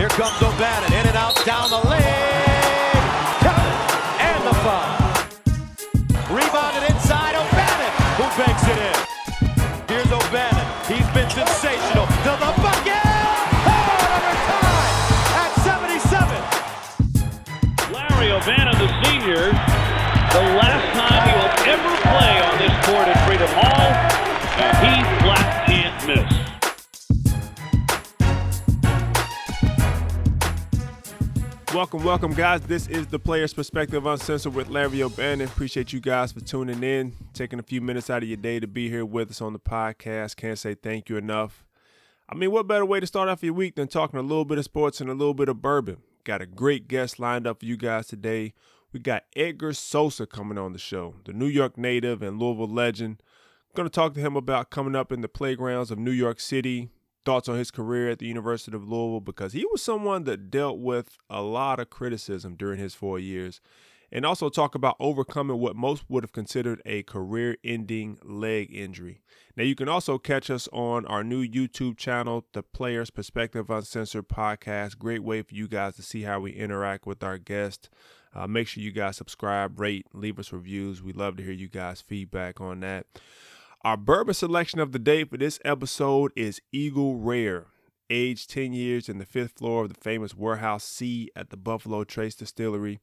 Here comes O'Bannon, in and out, down the lane. And the foul. Rebounded inside, O'Bannon, who banks it in. Here's O'Bannon. He's been sensational. To the bucket! Number time at 77. Larry O'Bannon, the senior, the last time he will ever play on this court at Freedom Hall, and he Welcome, welcome, guys. This is the Player's Perspective Uncensored with Larry O'Bannon. Appreciate you guys for tuning in, taking a few minutes out of your day to be here with us on the podcast. Can't say thank you enough. I mean, what better way to start off your week than talking a little bit of sports and a little bit of bourbon? Got a great guest lined up for you guys today. We got Edgar Sosa coming on the show, the New York native and Louisville legend. going to talk to him about coming up in the playgrounds of New York City, thoughts on his career at the University of Louisville because he was someone that dealt with a lot of criticism during his four years. And also talk about overcoming what most would have considered a career ending leg injury. Now, you can also catch us on our new YouTube channel, the Players Perspective Uncensored podcast. Great way for you guys to see how we interact with our guests. Uh, make sure you guys subscribe, rate, leave us reviews. We love to hear you guys' feedback on that. Our bourbon selection of the day for this episode is Eagle Rare, aged 10 years in the fifth floor of the famous Warehouse C at the Buffalo Trace Distillery.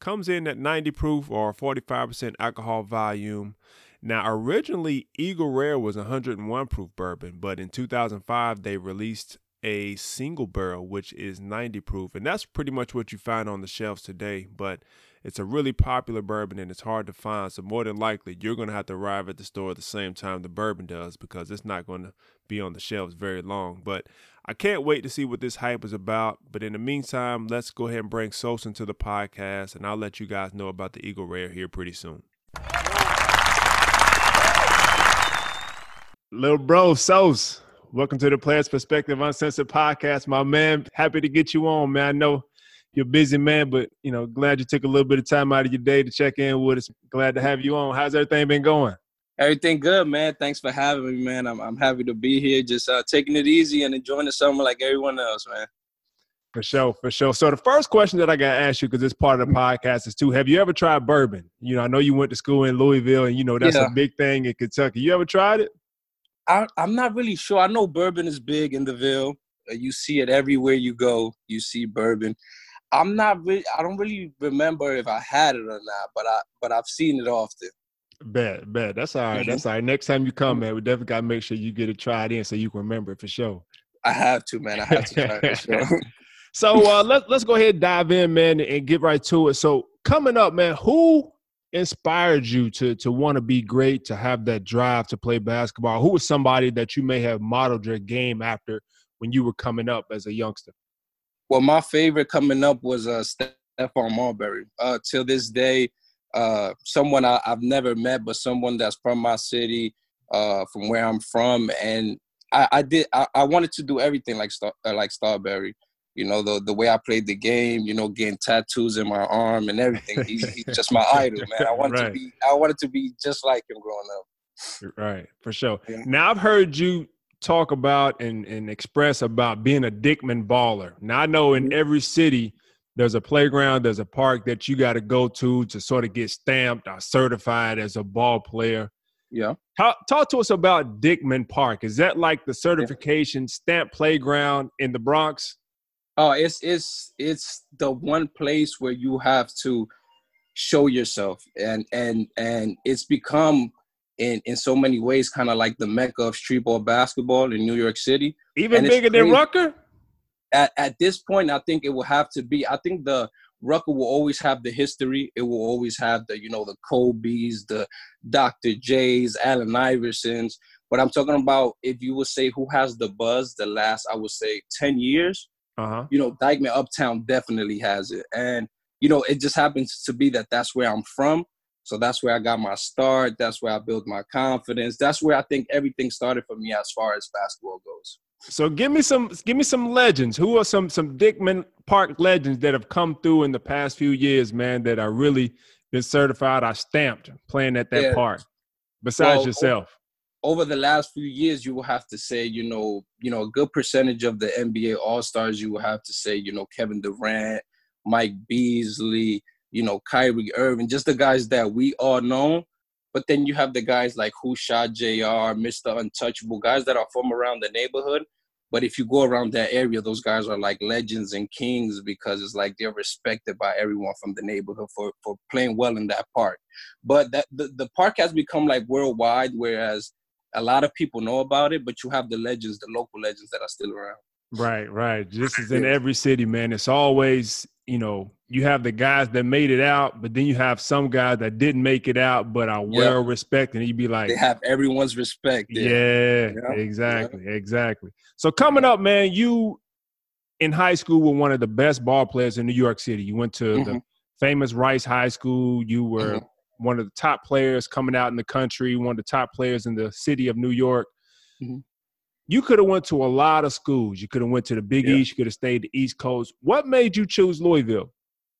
Comes in at 90 proof or 45% alcohol volume. Now, originally, Eagle Rare was 101 proof bourbon, but in 2005, they released a single barrel, which is 90 proof. And that's pretty much what you find on the shelves today. But it's a really popular bourbon and it's hard to find. So, more than likely, you're going to have to arrive at the store at the same time the bourbon does because it's not going to be on the shelves very long. But I can't wait to see what this hype is about. But in the meantime, let's go ahead and bring Sosa to the podcast and I'll let you guys know about the Eagle Rare here pretty soon. Little bro, Sos, welcome to the Players Perspective Uncensored podcast, my man. Happy to get you on, man. I know you're a busy man, but you know, glad you took a little bit of time out of your day to check in with us. Glad to have you on. How's everything been going? Everything good, man. Thanks for having me, man. I'm I'm happy to be here, just uh, taking it easy and enjoying the summer like everyone else, man. For sure, for sure. So the first question that I got to ask you, because it's part of the podcast, is too: Have you ever tried bourbon? You know, I know you went to school in Louisville, and you know that's yeah. a big thing in Kentucky. You ever tried it? I, am not really sure. I know bourbon is big in the Ville. You see it everywhere you go. You see bourbon. I'm not really. I don't really remember if I had it or not, but I but I've seen it often. Bad, bad. That's all right. That's all right. Next time you come, man, we definitely gotta make sure you get it tried in so you can remember it for sure. I have to, man. I have to try it for sure. so uh, let's let's go ahead and dive in, man, and get right to it. So coming up, man, who inspired you to to want to be great, to have that drive to play basketball? Who was somebody that you may have modeled your game after when you were coming up as a youngster? Well, my favorite coming up was uh, Stephon Marbury. Uh, till this day, uh, someone I, have never met, but someone that's from my city, uh, from where I'm from, and I, I did. I, I, wanted to do everything like Star, uh, like Starbury you know the the way I played the game, you know, getting tattoos in my arm and everything. He's, he's just my idol, man. I wanted right. to be I wanted to be just like him growing up. Right, for sure. Yeah. Now I've heard you talk about and, and express about being a Dyckman baller. Now I know in every city there's a playground, there's a park that you got to go to to sort of get stamped or certified as a ball player. Yeah. Talk, talk to us about Dyckman Park. Is that like the certification yeah. stamp playground in the Bronx? Oh, it's it's it's the one place where you have to show yourself, and and and it's become in in so many ways kind of like the mecca of streetball basketball in New York City. Even bigger than Rucker. At at this point, I think it will have to be. I think the Rucker will always have the history. It will always have the you know the Kobe's, the Dr. J's, Allen Iversons. But I'm talking about if you would say who has the buzz the last I would say ten years uh-huh. You know, Dyckman Uptown definitely has it, and you know, it just happens to be that that's where I'm from. So that's where I got my start. That's where I built my confidence. That's where I think everything started for me as far as basketball goes. So give me some give me some legends. Who are some some Dyckman Park legends that have come through in the past few years, man, that are really been certified or stamped playing at that yeah. park besides well, yourself? over the last few years, you will have to say, you know, you know, a good percentage of the NBA All Stars, you will have to say, you know, Kevin Durant, Mike Beasley, you know, Kyrie Irving, just the guys that we all know. But then you have the guys like Hushad Jr., Mr. Untouchable, guys that are from around the neighborhood. But if you go around that area, those guys are like legends and kings because it's like they're respected by everyone from the neighborhood for, for playing well in that park. But that the, the park has become like worldwide, whereas a lot of people know about it, but you have the legends, the local legends that are still around. Right, right. This is in every city, man. It's always, you know, you have the guys that made it out, but then you have some guys that didn't make it out, but are well respected. And you'd be like, they have everyone's respect. Yeah, yeah, exactly, yeah. exactly. So coming up, man, you in high school were one of the best ball players in New York City. You went to mm-hmm. the famous Rice High School. You were mm-hmm one of the top players coming out in the country, one of the top players in the city of New York. Mm-hmm. You could have went to a lot of schools. You could have went to the Big yeah. East. You could have stayed the East Coast. What made you choose Louisville?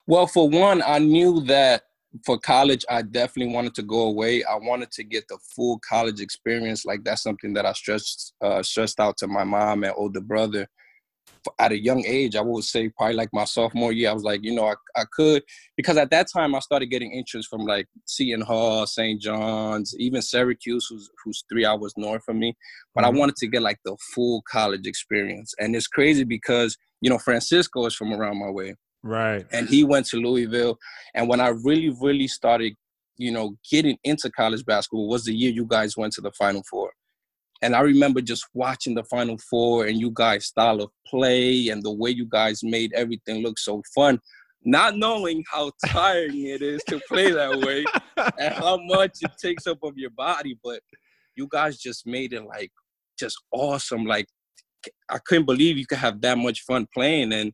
Well, for one, I knew that for college, I definitely wanted to go away. I wanted to get the full college experience. Like that's something that I stressed uh, stressed out to my mom and older brother at a young age, I would say probably like my sophomore year, I was like, you know, I, I could because at that time I started getting interest from like Seton Hall, St. John's, even Syracuse, who's who's three hours north from me. But mm-hmm. I wanted to get like the full college experience, and it's crazy because you know Francisco is from around my way, right? And he went to Louisville, and when I really, really started, you know, getting into college basketball was the year you guys went to the Final Four. And I remember just watching the Final Four and you guys' style of play and the way you guys made everything look so fun, not knowing how tiring it is to play that way and how much it takes up of your body. But you guys just made it like just awesome. Like I couldn't believe you could have that much fun playing. And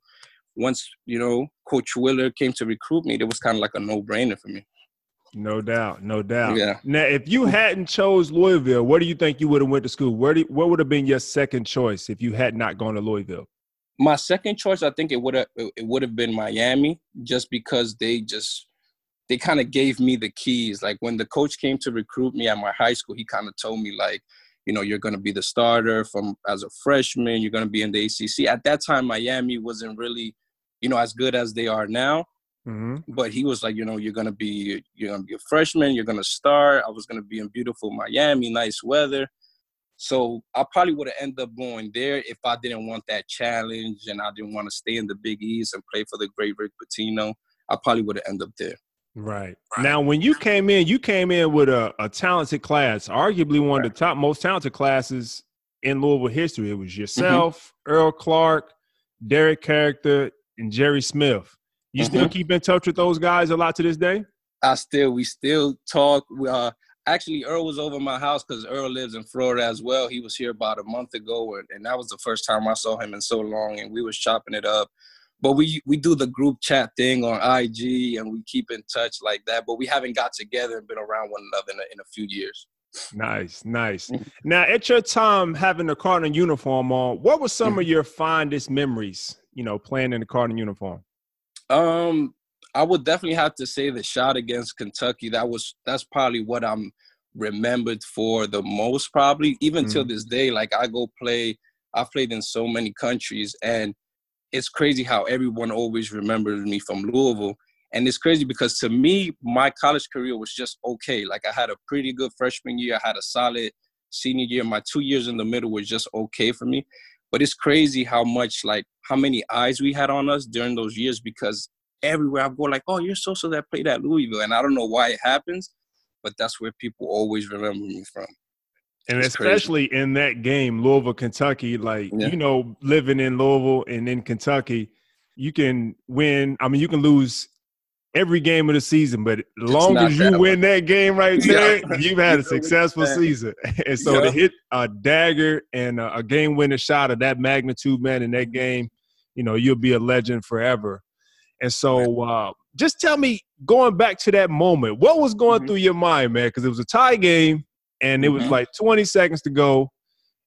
once, you know, Coach Willard came to recruit me, it was kind of like a no-brainer for me. No doubt, no doubt. Yeah. Now, if you hadn't chose Louisville, where do you think you would have went to school? Where do you, what would have been your second choice if you had not gone to Louisville? My second choice, I think it would have it would have been Miami, just because they just they kind of gave me the keys. Like when the coach came to recruit me at my high school, he kind of told me like, you know, you're going to be the starter from as a freshman. You're going to be in the ACC. At that time, Miami wasn't really, you know, as good as they are now. Mm-hmm. But he was like, you know, you're gonna be you're gonna be a freshman. You're gonna start. I was gonna be in beautiful Miami, nice weather. So I probably would have ended up going there if I didn't want that challenge and I didn't want to stay in the Big East and play for the great Rick Pitino. I probably would have ended up there. Right. right. Now, when you came in, you came in with a, a talented class, arguably one right. of the top most talented classes in Louisville history. It was mm-hmm. yourself, mm-hmm. Earl Clark, Derrick Caracter, and Jerry Smith. You mm-hmm. still keep in touch with those guys a lot to this day? I still, we still talk. We, uh, actually, Earl was over my house because Earl lives in Florida as well. He was here about a month ago, and, and that was the first time I saw him in so long, and we was chopping it up. But we we do the group chat thing on IG, and we keep in touch like that. But we haven't got together and been around one another in a, in a few years. Nice, nice. Mm-hmm. now, at your time having the Cardinal uniform on, what were some of mm-hmm. your fondest memories? You know, playing in the Cardinal uniform. Um, I would definitely have to say the shot against Kentucky. That was that's probably what I'm remembered for the most. Probably even mm. till this day. Like I go play. I've played in so many countries, and it's crazy how everyone always remembers me from Louisville. And it's crazy because to me, my college career was just okay. Like I had a pretty good freshman year. I had a solid senior year. My two years in the middle was just okay for me. But it's crazy how much like how many eyes we had on us during those years because everywhere I go, like, oh, you're so so that played at Louisville, and I don't know why it happens, but that's where people always remember me from. And it's especially crazy. in that game, Louisville, Kentucky, like yeah. you know, living in Louisville and in Kentucky, you can win. I mean, you can lose every game of the season, but as long as you win that game right there, yeah. you've had a successful season. and so yeah. to hit a dagger and a, a game winning shot of that magnitude, man, in that game, you know, you'll be a legend forever. And so uh, just tell me, going back to that moment, what was going mm-hmm. through your mind, man? Because it was a tie game and it was mm-hmm. like 20 seconds to go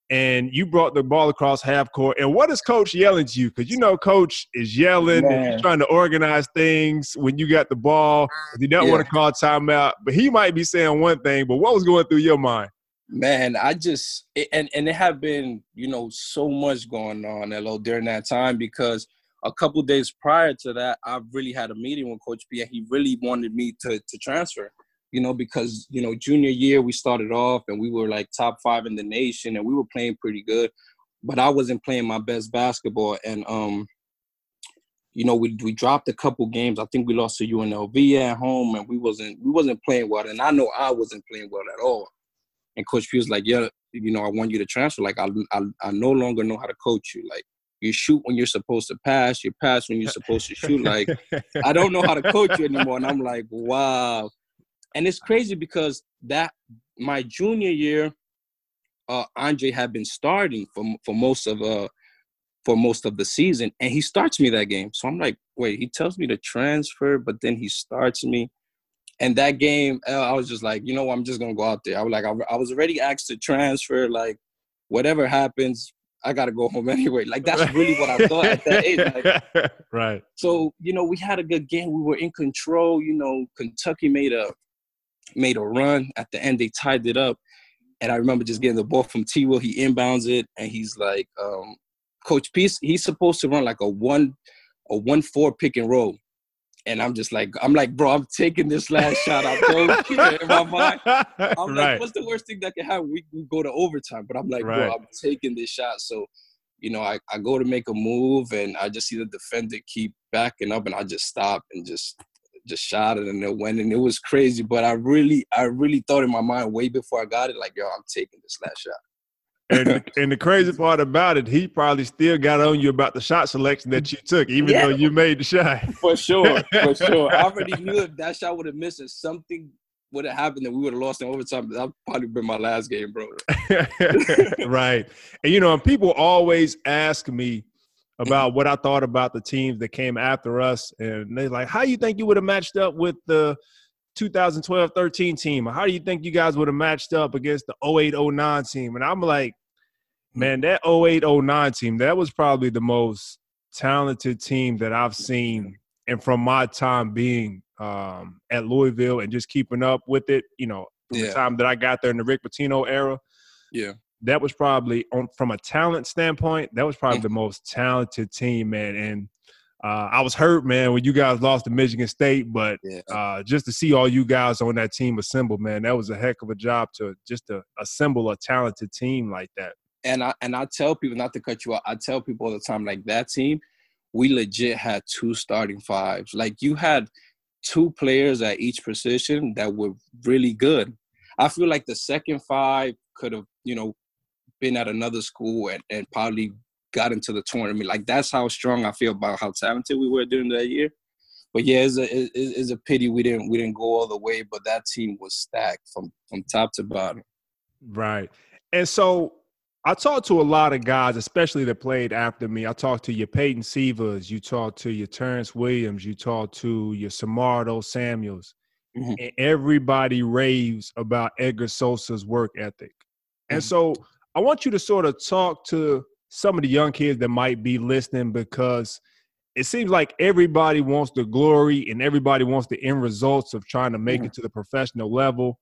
and you brought the ball across half court. And what is coach yelling to you? Because you know, coach is yelling Man. and he's trying to organize things when you got the ball. He don't yeah. want to call timeout, but he might be saying one thing. But what was going through your mind? Man, I just and and it had been you know so much going on, LO, during that time because a couple days prior to that, I really had a meeting with Coach P, and he really wanted me to to transfer. You know, because you know, junior year we started off and we were like top five in the nation, and we were playing pretty good, but I wasn't playing my best basketball, and um, you know, we we dropped a couple games. I think we lost to UNLV at home, and we wasn't we wasn't playing well, and I know I wasn't playing well at all. And Coach was like, "Yeah, you know, I want you to transfer. Like, I I, I no longer know how to coach you. Like, you shoot when you're supposed to pass, you pass when you're supposed to shoot. Like, I don't know how to coach you anymore." And I'm like, "Wow." And it's crazy because that my junior year, uh, Andre had been starting for for most of uh for most of the season, and he starts me that game. So I'm like, wait, he tells me to transfer, but then he starts me. And that game, uh, I was just like, you know, I'm just gonna go out there. I was like, I, was already asked to transfer. Like, whatever happens, I gotta go home anyway. Like that's really what I thought at that age. Like, right. So you know, we had a good game. We were in control. You know, Kentucky made a made a run at the end. They tied it up, and I remember just getting the ball from T. Will. He inbounds it, and he's like, um, Coach P, he's supposed to run like a one, a one four pick and roll. And I'm just like, I'm like, bro, I'm taking this last shot. I don't care in my mind. I'm right. like, what's the worst thing that can happen? We, we go to overtime. But I'm like, right. bro, I'm taking this shot. So, you know, I, I go to make a move and I just see the defender keep backing up and I just stop and just just shot it and it went and it was crazy. But I really, I really thought in my mind way before I got it, like, yo, I'm taking this last shot and and the crazy part about it, he probably still got on you about the shot selection that you took, even yeah. though you made the shot. For sure, for sure. I already knew if that shot would have missed and something would have happened that we would have lost in overtime, that would probably been my last game, bro. right. And you know, and people always ask me about what I thought about the teams that came after us, and they're like, "How do you think you would have matched up with the?" 2012-13 team? How do you think you guys would have matched up against the 08-09 team? And I'm like, man, that 08-09 team, that was probably the most talented team that I've seen and from my time being um, at Louisville and just keeping up with it, you know, yeah. the time that I got there in the Rick Pitino era. Yeah. That was probably on from a talent standpoint, that was probably the most talented team, man. And uh, I was hurt, man, when you guys lost to Michigan State, but yeah. uh, just to see all you guys on that team assemble, man, that was a heck of a job to just to assemble a talented team like that. And I and I tell people not to cut you off. I tell people all the time, like that team, we legit had two starting fives. Like you had two players at each position that were really good. I feel like the second five could have, you know, been at another school and, and probably got into the tournament. Like that's how strong I feel about how talented we were during that year. But yeah, it's a it's a pity we didn't we didn't go all the way. But that team was stacked from from top to bottom. Right, and so I talked to a lot of guys, especially that played after me. I talked to your Peyton Sivas, you talked to your Terrence Williams, you talked to your Samardo Samuels. Mm-hmm. And everybody raves about Edgar Sosa's work ethic. And mm-hmm. so I want you to sort of talk to some of the young kids that might be listening because it seems like everybody wants the glory and everybody wants the end results of trying to make mm-hmm. it to the professional level.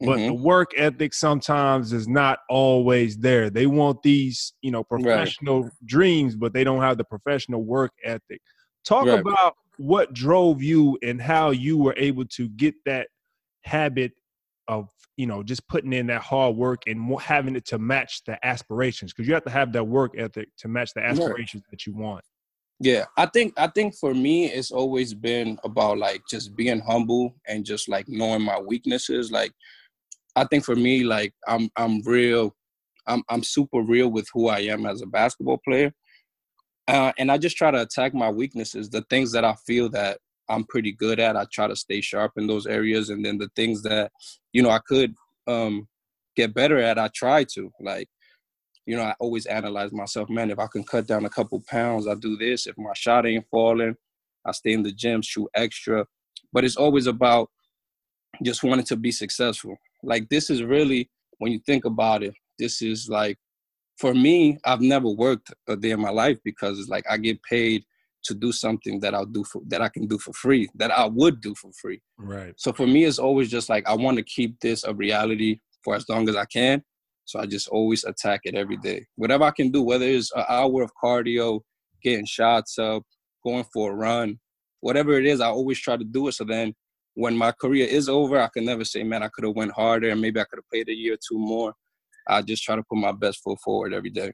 But mm-hmm. the work ethic sometimes is not always there. They want these, you know, professional right. dreams, but they don't have the professional work ethic. Talk right. about what drove you and how you were able to get that habit of you know just putting in that hard work and having it to match the aspirations because you have to have that work ethic to match the aspirations yeah. that you want yeah i think i think for me it's always been about like just being humble and just like knowing my weaknesses like i think for me like i'm i'm real i'm i'm super real with who i am as a basketball player uh, and i just try to attack my weaknesses the things that i feel that I'm pretty good at. I try to stay sharp in those areas, and then the things that you know I could um, get better at, I try to. Like, you know, I always analyze myself. Man, if I can cut down a couple pounds, I do this. If my shot ain't falling, I stay in the gym, shoot extra. But it's always about just wanting to be successful. Like this is really when you think about it, this is like for me, I've never worked a day in my life because it's like I get paid to do something that I'll do for that I can do for free, that I would do for free. Right. So for me, it's always just like I want to keep this a reality for as long as I can. So I just always attack it every day. Whatever I can do, whether it's an hour of cardio, getting shots up, going for a run, whatever it is, I always try to do it. So then when my career is over, I can never say, man, I could have went harder and maybe I could have played a year or two more. I just try to put my best foot forward every day.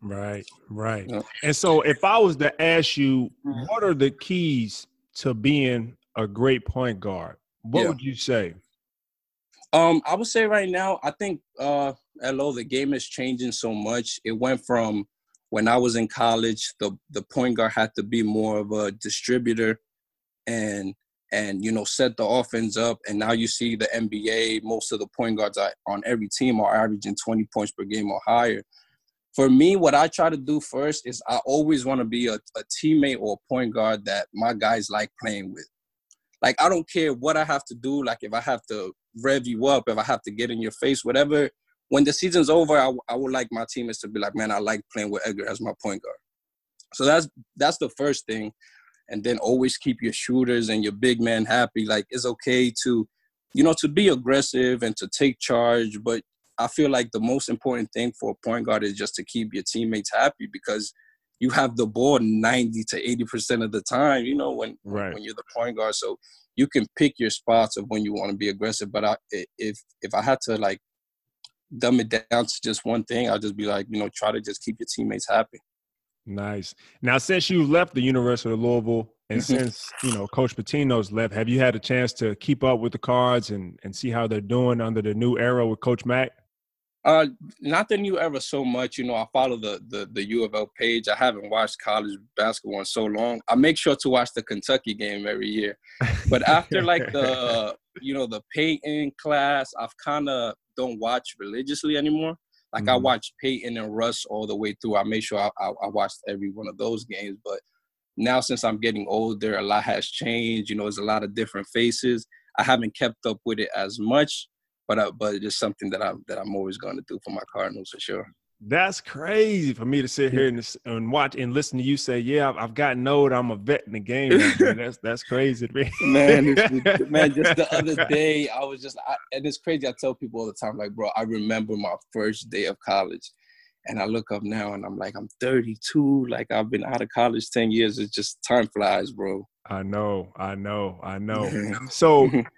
Right, right. Yeah. And so if I was to ask you, what are the keys to being a great point guard? What yeah. would you say? Um, I would say right now, I think uh LO, the game is changing so much. It went from when I was in college, the the point guard had to be more of a distributor and and you know set the offense up. And now you see the NBA, most of the point guards on every team are averaging 20 points per game or higher. For me, what I try to do first is I always want to be a, a teammate or a point guard that my guys like playing with. Like I don't care what I have to do. Like if I have to rev you up, if I have to get in your face, whatever. When the season's over, I, I would like my teammates to be like, man, I like playing with Edgar as my point guard. So that's that's the first thing, and then always keep your shooters and your big man happy. Like it's okay to, you know, to be aggressive and to take charge, but I feel like the most important thing for a point guard is just to keep your teammates happy because you have the ball 90 to 80 percent of the time you know when right. when you're the point guard so you can pick your spots of when you want to be aggressive but I, if if i had to like dumb it down to just one thing i'll just be like you know try to just keep your teammates happy nice now since you left the university of louisville and mm-hmm. since you know coach Pitino's left have you had a chance to keep up with the cards and and see how they're doing under the new era with coach mack uh, not the new era so much. You know, I follow the, the the U of L page. I haven't watched college basketball in so long. I make sure to watch the Kentucky game every year. But after like the you know the Peyton class, I've kind of don't watch religiously anymore. Like mm-hmm. I watch Peyton and Russ all the way through. I make sure I, I, I watched every one of those games. But now since I'm getting older, a lot has changed. You know, there's a lot of different faces. I haven't kept up with it as much but uh, but it's just something that I'm that I'm always going to do for my Cardinals for sure. That's crazy for me to sit here and, and watch and listen to you say, "Yeah, I've, I've gotten old. I'm a vet in the game." that's that's crazy to me, man. man, just the other day, I was just, I, and it's crazy. I tell people all the time, like, bro, I remember my first day of college, and I look up now and I'm like, I'm 32. Like I've been out of college 10 years. It's just time flies, bro. I know, I know, I know. so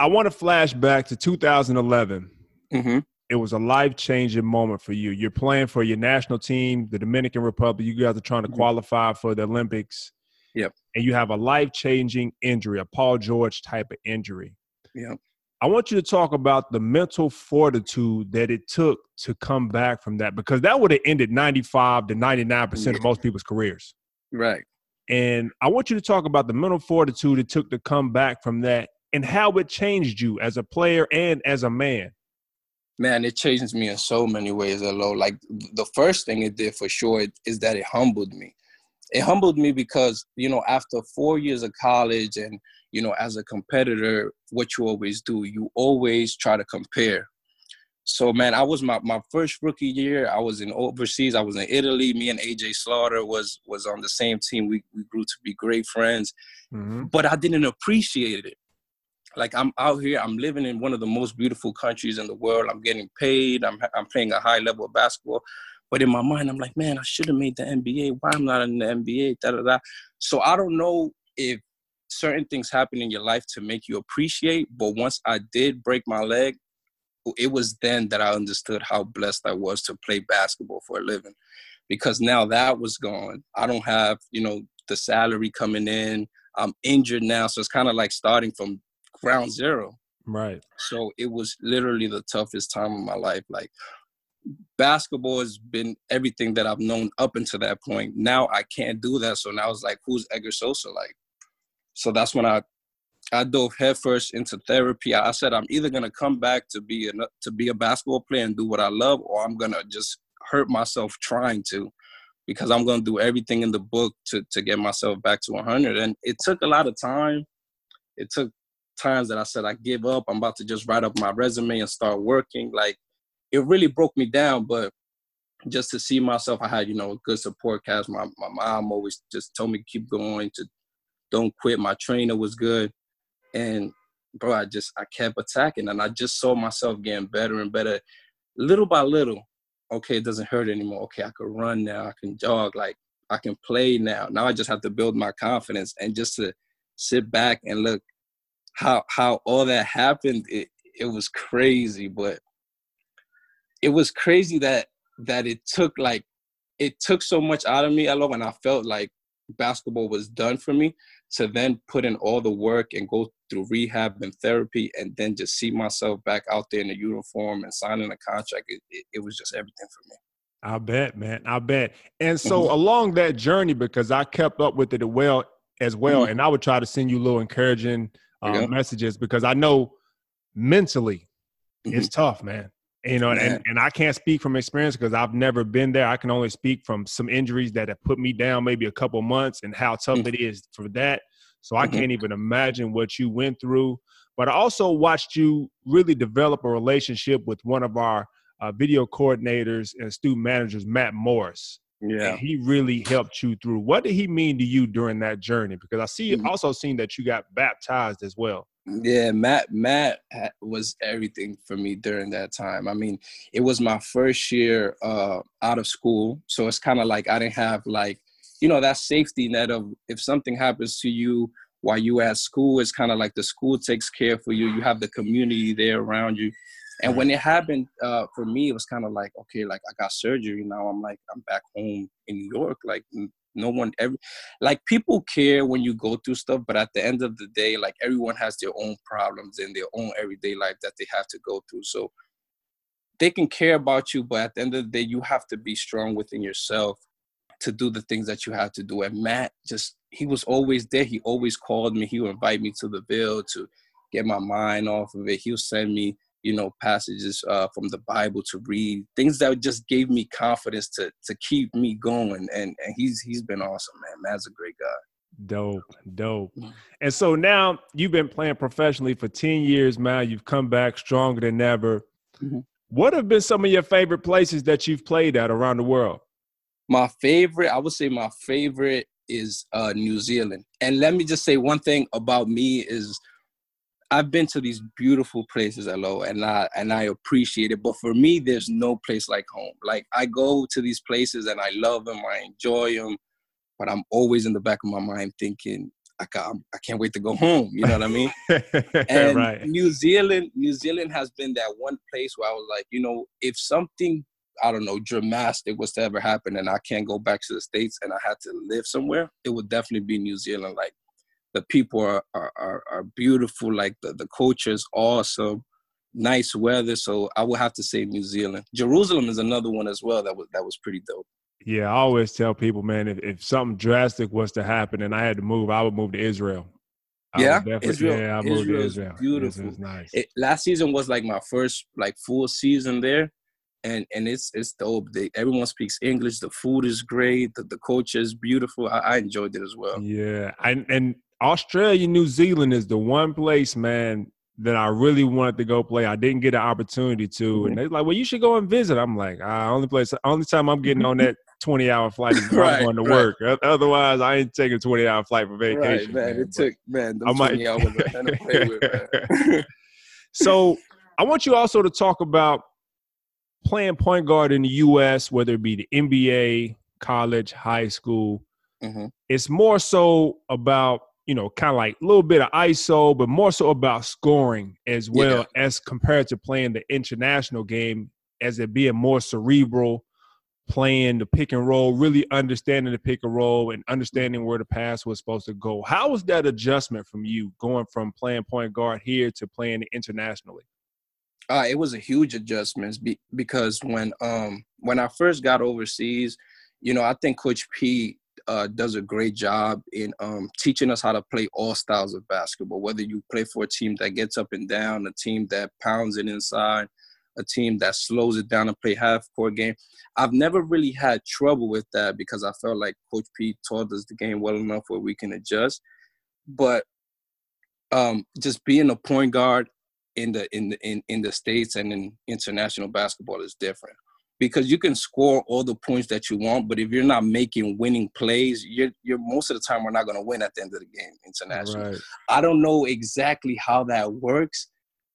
I want to flash back to 2011. Mm-hmm. It was a life changing moment for you. You're playing for your national team, the Dominican Republic. You guys are trying to mm-hmm. qualify for the Olympics. Yep. And you have a life changing injury, a Paul George type of injury. Yep. I want you to talk about the mental fortitude that it took to come back from that because that would have ended 95 to 99% of most people's careers. Right. And I want you to talk about the mental fortitude it took to come back from that and how it changed you as a player and as a man? Man, it changed me in so many ways, Alo. Like the first thing it did for sure is that it humbled me. It humbled me because, you know, after four years of college and, you know, as a competitor, what you always do, you always try to compare. So man, I was my, my first rookie year. I was in overseas. I was in Italy. Me and AJ Slaughter was was on the same team. We we grew to be great friends, mm-hmm. but I didn't appreciate it like I'm out here, I'm living in one of the most beautiful countries in the world. I'm getting paid. I'm I'm playing a high level of basketball. But in my mind, I'm like, man, I should have made the NBA. Why I'm not in the NBA? Da da da. So I don't know if certain things happen in your life to make you appreciate. But once I did break my leg, it was then that I understood how blessed I was to play basketball for a living. Because now that was gone. I don't have, you know, the salary coming in. I'm injured now. So it's kind of like starting from ground zero. Right. So it was literally the toughest time of my life. Like basketball has been everything that I've known up until that point. Now I can't do that. So now it's like, who's Edgar Sosa like? So that's when I I dove headfirst into therapy. I said I'm either gonna come back to be a to be a basketball player and do what I love, or I'm gonna just hurt myself trying to, because I'm gonna do everything in the book to to get myself back to 100. And it took a lot of time. It took times that I said I give up. I'm about to just write up my resume and start working. Like it really broke me down, but just to see myself, I had you know a good support cast. My my mom always just told me to keep going, to don't quit. My trainer was good, and bro, I just I kept attacking, and I just saw myself getting better and better, little by little. Okay, it doesn't hurt anymore. Okay, I can run now. I can jog. Like I can play now. Now I just have to build my confidence and just to sit back and look how how all that happened. It it was crazy, but it was crazy that that it took like it took so much out of me. I love when I felt like basketball was done for me to then put in all the work and go through rehab and therapy and then just see myself back out there in the uniform and signing a contract it, it, it was just everything for me i bet man i bet and so mm-hmm. along that journey because i kept up with it well as well mm-hmm. and i would try to send you little encouraging uh, yeah. messages because i know mentally mm-hmm. it's tough man you know, and, and I can't speak from experience because I've never been there. I can only speak from some injuries that have put me down maybe a couple months and how tough mm-hmm. it is for that. So I mm-hmm. can't even imagine what you went through. But I also watched you really develop a relationship with one of our uh, video coordinators and student managers, Matt Morris. Yeah, and he really helped you through. What did he mean to you during that journey? Because I see mm-hmm. also seen that you got baptized as well. Yeah, Matt Matt was everything for me during that time. I mean, it was my first year uh, out of school, so it's kind of like I didn't have like you know that safety net of if something happens to you while you at school, it's kind of like the school takes care for you. You have the community there around you. And when it happened uh, for me, it was kind of like, okay, like I got surgery now. I'm like, I'm back home in New York. Like no one ever like people care when you go through stuff but at the end of the day like everyone has their own problems in their own everyday life that they have to go through so they can care about you but at the end of the day you have to be strong within yourself to do the things that you have to do and matt just he was always there he always called me he would invite me to the Ville to get my mind off of it he'll send me you know passages uh, from the bible to read things that just gave me confidence to to keep me going and and he's he's been awesome man. Man's a great guy. Dope dope. Mm. and so now you've been playing professionally for 10 years man. You've come back stronger than ever. Mm-hmm. what have been some of your favorite places that you've played at around the world? My favorite i would say my favorite is uh, new zealand. And let me just say one thing about me is I've been to these beautiful places, hello, and I and I appreciate it. But for me, there's no place like home. Like I go to these places and I love them, I enjoy them, but I'm always in the back of my mind thinking, I can't, I can't wait to go home. You know what I mean? and right. New Zealand, New Zealand has been that one place where I was like, you know, if something I don't know dramatic was to ever happen and I can't go back to the states and I had to live somewhere, it would definitely be New Zealand. Like the people are are, are, are beautiful. Like the, the culture is awesome, nice weather. So I would have to say New Zealand. Jerusalem is another one as well. That was that was pretty dope. Yeah, I always tell people, man, if, if something drastic was to happen and I had to move, I would move to Israel. I yeah, Israel. Yeah, I moved Israel to Israel. Beautiful. Nice. It, last season was like my first like full season there, and and it's it's dope. They, everyone speaks English. The food is great. The, the culture is beautiful. I, I enjoyed it as well. Yeah, and and Australia, New Zealand is the one place, man, that I really wanted to go play. I didn't get an opportunity to, mm-hmm. and they're like, "Well, you should go and visit." I'm like, ah, "Only place, only time I'm getting on that 20 hour flight is right, going to right. work. Otherwise, I ain't taking a 20 hour flight for vacation." Right, man. man. It took man. Those I 20 hours with, man. so, I want you also to talk about playing point guard in the U.S., whether it be the NBA, college, high school. Mm-hmm. It's more so about you know, kind of like a little bit of ISO, but more so about scoring as well yeah. as compared to playing the international game as it being more cerebral, playing the pick and roll, really understanding the pick and roll and understanding where the pass was supposed to go. How was that adjustment from you going from playing point guard here to playing internationally? Uh, it was a huge adjustment because when um when I first got overseas, you know, I think Coach P uh, does a great job in um, teaching us how to play all styles of basketball. Whether you play for a team that gets up and down, a team that pounds it inside, a team that slows it down and play half court game. I've never really had trouble with that because I felt like Coach P taught us the game well enough where we can adjust. But um, just being a point guard in the in the in, in the states and in international basketball is different because you can score all the points that you want, but if you're not making winning plays, you're you're most of the time we're not going to win at the end of the game internationally. Right. I don't know exactly how that works,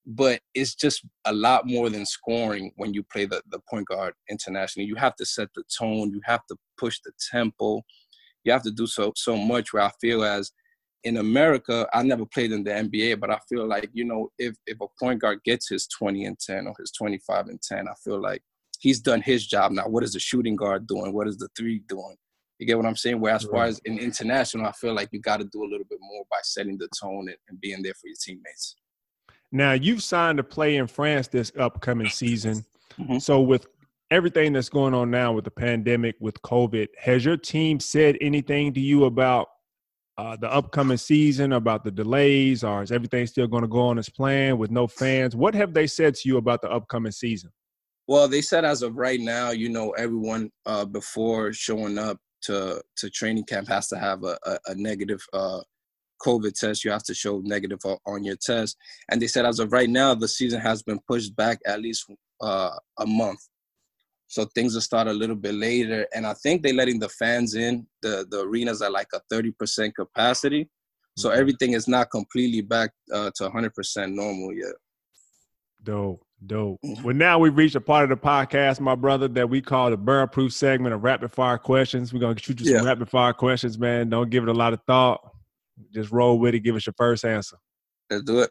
but it's just a lot more than scoring when you play the, the point guard internationally. You have to set the tone, you have to push the tempo, you have to do so so much where I feel as in America, I never played in the NBA, but I feel like, you know, if if a point guard gets his 20 and 10 or his 25 and 10, I feel like he's done his job. Now, what is the shooting guard doing? What is the three doing? You get what I'm saying? Where as far as in international, I feel like you got to do a little bit more by setting the tone and, and being there for your teammates. Now you've signed to play in France this upcoming season. Mhm. So with everything that's going on now with the pandemic, with COVID, has your team said anything to you about uh, the upcoming season, about the delays, or is everything still going to go on as planned with no fans? What have they said to you about the upcoming season? Well, they said as of right now, you know, everyone uh, before showing up to to training camp has to have a, a, a negative uh, COVID test. You have to show negative on your test. And they said as of right now, the season has been pushed back at least uh, a month. So things will start a little bit later. And I think they're letting the fans in. The the arenas at like a 30% capacity. So Mhm. everything is not completely back uh, to 100% normal yet. Dope, dope. Well, now we've reached a part of the podcast, my brother, that we call the barrel proof segment of rapid fire questions. We're going to shoot you some rapid fire questions, man. Don't give it a lot of thought. Just roll with it. Give us your first answer. Let's do it.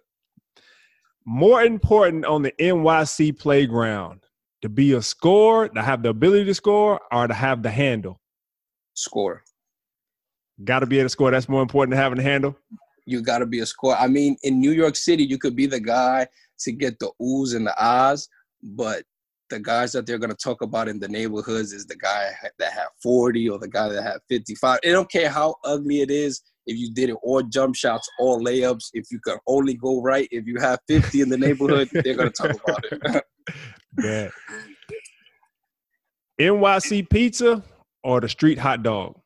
More important on the NYC playground to be a scorer, to have the ability to score, or to have the handle? Score. Got to be able to score. That's more important than having the handle. You got to be a scorer. I mean, in New York City, you could be the guy to get the oohs and the ahs, but the guys that they're going to talk about in the neighborhoods is the guy that had 40 or the guy that had 55. They don't care how ugly it is. If you did it all jump shots, all layups, if you could only go right, if you have 50 in the neighborhood, they're going to talk about it. Bad. NYC pizza or the street hot dog?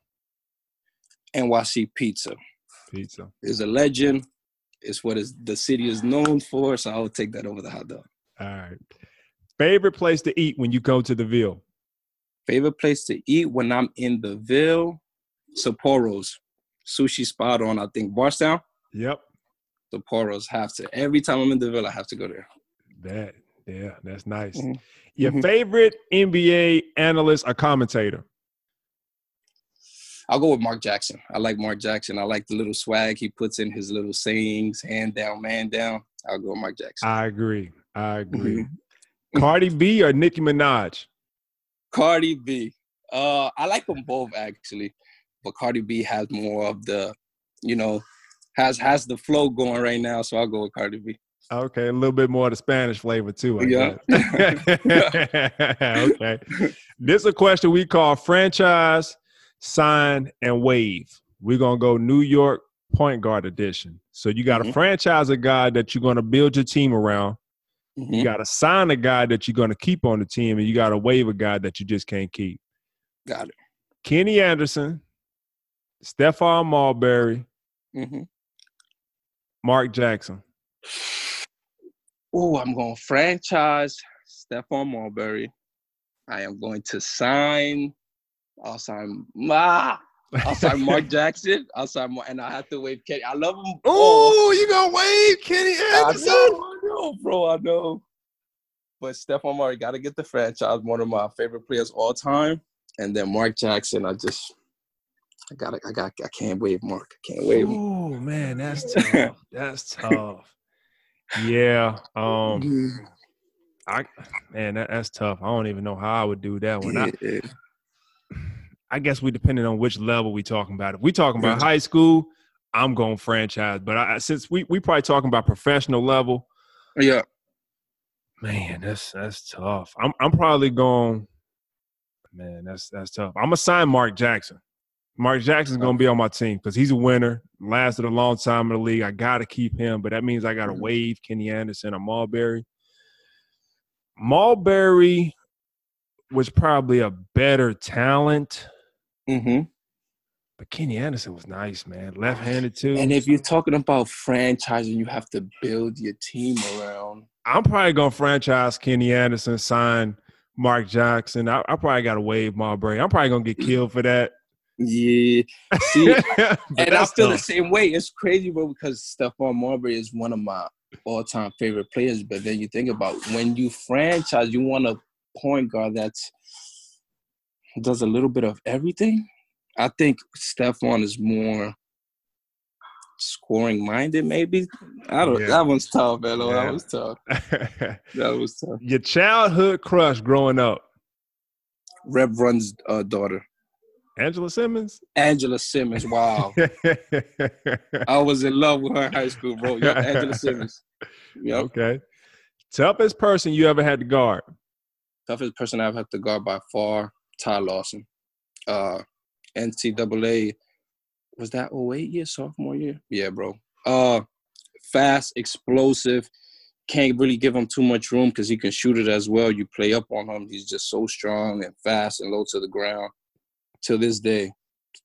NYC Pizza Pizza. is a legend. It's what is the city is known for, so I will take that over the hot dog. All right. Favorite place to eat when you go to the Ville? Favorite place to eat when I'm in the Ville? Sapporo's. Sushi spot on, I think, Bardstown. Yep. Sapporo's have to. Every time I'm in the Ville, I have to go there. That. Yeah, that's nice. Mhm. Your Mhm. favorite NBA analyst or commentator? I'll go with Mark Jackson. I like Mark Jackson. I like the little swag he puts in his little sayings, hand down, man down. I'll go with Mark Jackson. I agree. I agree. Mm-hmm. Cardi B or Nicki Minaj? Cardi B. Uh, I like them both actually, but Cardi B has more of the, you know, has has the flow going right now. So I'll go with Cardi B. Okay, a little bit more of the Spanish flavor too. I Yeah. okay. This is a question we call franchise, sign, and wave. We're gonna go New York point guard edition. So you got to Mhm. franchise a guy that you're gonna build your team around. Mhm. You got to sign a guy that you're gonna keep on the team, and you got to waive a guy that you just can't keep. Got it. Kenny Anderson, Stephon Marbury, hmm Mark Jackson. Oh, I'm going to franchise Stephon Marbury. I am going to sign. I'll sign. Ah, I'll sign Mark Jackson. I'll sign Mark, and I have to wave Kenny. I love him. Oh, you gonna wave Kenny I Anderson? know, I know, bro. I know. But Stephon Marbury got to get the franchise. One of my favorite players all time. And then Mark Jackson. I just, I got, I got, I can't wave Mark. I can't wave. Oh man, that's tough. that's tough. Yeah. Um. I man, that, that's tough. I don't even know how I would do that one. Yeah. I guess we depending on which level we talking about. If we talking about high school, I'm going franchise. But I, since we we probably talking about professional level, yeah. man, that's that's tough. I'm I'm probably going. Man, that's that's tough. I'm gonna sign Mark Jackson. Mark Jackson's gonna be on my team because he's a winner. Lasted a long time in the league. I gotta keep him, but that means I gotta Mhm. waive Kenny Anderson or Marbury. Marbury was probably a better talent, Mm-hmm. but Kenny Anderson was nice, man. Left-handed too. And if you're talking about franchising, you have to build your team around. I'm probably gonna franchise Kenny Anderson, sign Mark Jackson. I, I probably got to wave Marbury. I'm probably gonna get killed for that. Yeah. See, and I feel the same way. It's crazy, bro, because Stephon Marbury is one of my all-time favorite players. But then you think about when you franchise, you want a point guard that's does a little bit of everything. I think Stephon is more scoring minded, maybe. I don't. Yeah. That one's tough, man. Yeah. That was tough. That was tough. Your childhood crush growing up, Rev Run's uh, daughter, Angela Simmons. Angela Simmons. Wow, I was in love with her in high school, bro. Yep, Angela Simmons. Yep. Okay. Toughest person you ever had to guard. toughest person I've had to guard by far, Ty Lawson. Uh, NCAA, was that 08 year, sophomore year? Yeah, bro. Uh, fast, explosive. Can't really give him too much room because he can shoot it as well. You play up on him. He's just so strong and fast and low to the ground. Till this day,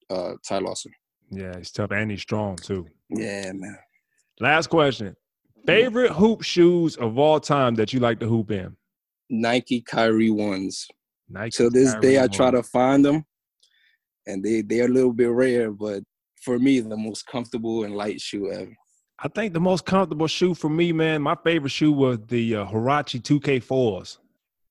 uh, Ty Lawson. Yeah, he's tough and he's strong too. Yeah, man. Last question. Favorite hoop shoes of all time that you like to hoop in? Nike Kyrie ones. Nike. Till this Kyrie day, I try to find them, and they they're a little bit rare. But for me, the most comfortable and light shoe ever. I think the most comfortable shoe for me, man, my favorite shoe was the uh, Huarache 2K4s.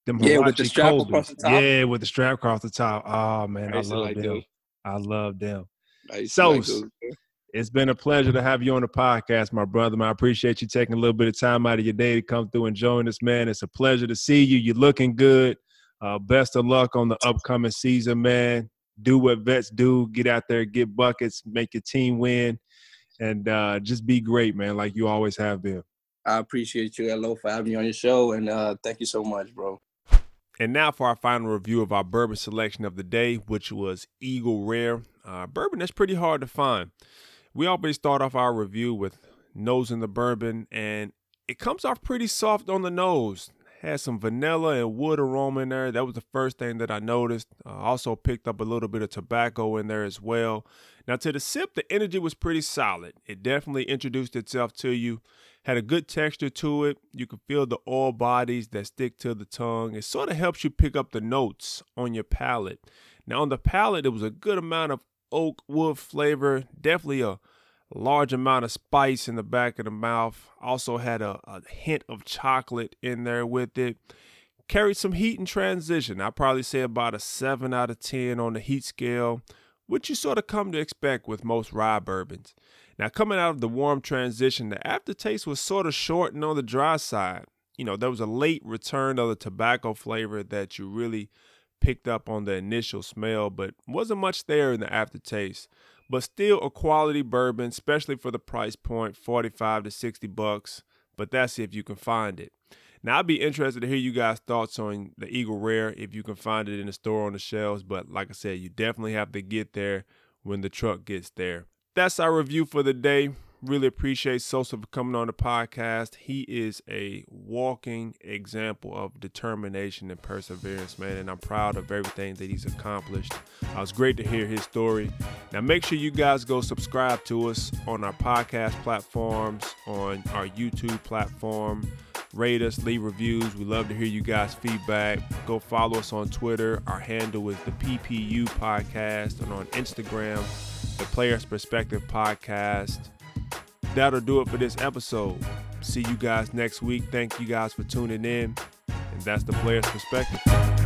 Them Yeah, with the strap Kobes. across the top. Yeah, with the strap across the top. Oh man, I, used to love like them. those. I love them. I So, like. It's been a pleasure to have you on the podcast, my brother. Man, I appreciate you taking a little bit of time out of your day to come through and join us, man. It's a pleasure to see you. You're looking good. Uh, best of luck on the upcoming season, man. Do what vets do. Get out there, get buckets, make your team win, and uh, just be great, man, like you always have been. I appreciate you, Hello, for having me on your show, and uh, thank you so much, bro. And now for our final review of our bourbon selection of the day, which was Eagle Rare. Uh, bourbon that's pretty hard to find. We always start off our review with nosing the bourbon, and it comes off pretty soft on the nose. Has some vanilla and wood aroma in there. That was the first thing that I noticed. Also picked up a little bit of tobacco in there as well. Now to the sip, the energy was pretty solid. It definitely introduced itself to you. Had a good texture to it. You can feel the oil bodies that stick to the tongue. It sort of helps you pick up the notes on your palate. Now on the palate, it was a good amount of oak wood flavor. Definitely a large amount of spice in the back of the mouth. Also had a, a hint of chocolate in there with it. Carried some heat in transition. I'd probably say about a 7 out of 10 on the heat scale, which you sort of come to expect with most rye bourbons. Now, coming out of the warm transition, the aftertaste was sort of short and on the dry side. You know, there was a late return of the tobacco flavor that you really picked up on the initial smell, but wasn't much there in the aftertaste. But still a quality bourbon, especially for the price point, 45 to 60 bucks. But that's if you can find it. Now I'd be interested to hear you guys' thoughts on the Eagle Rare if you can find it in the store on the shelves. But like I said, you definitely have to get there when the truck gets there. That's our review for the day. Really appreciate Sosa for coming on the podcast. He is a walking example of determination and perseverance, man. And I'm proud of everything that he's accomplished. Uh, it's great to hear his story. Now, make sure you guys go subscribe to us on our podcast platforms, on our YouTube platform. Rate us, leave reviews. We love to hear you guys' feedback. Go follow us on Twitter. Our handle is the PPU Podcast, and on Instagram, the Players Perspective Podcast. That'll do it for this episode. See you guys next week. Thank you guys for tuning in. And that's the Players Perspective.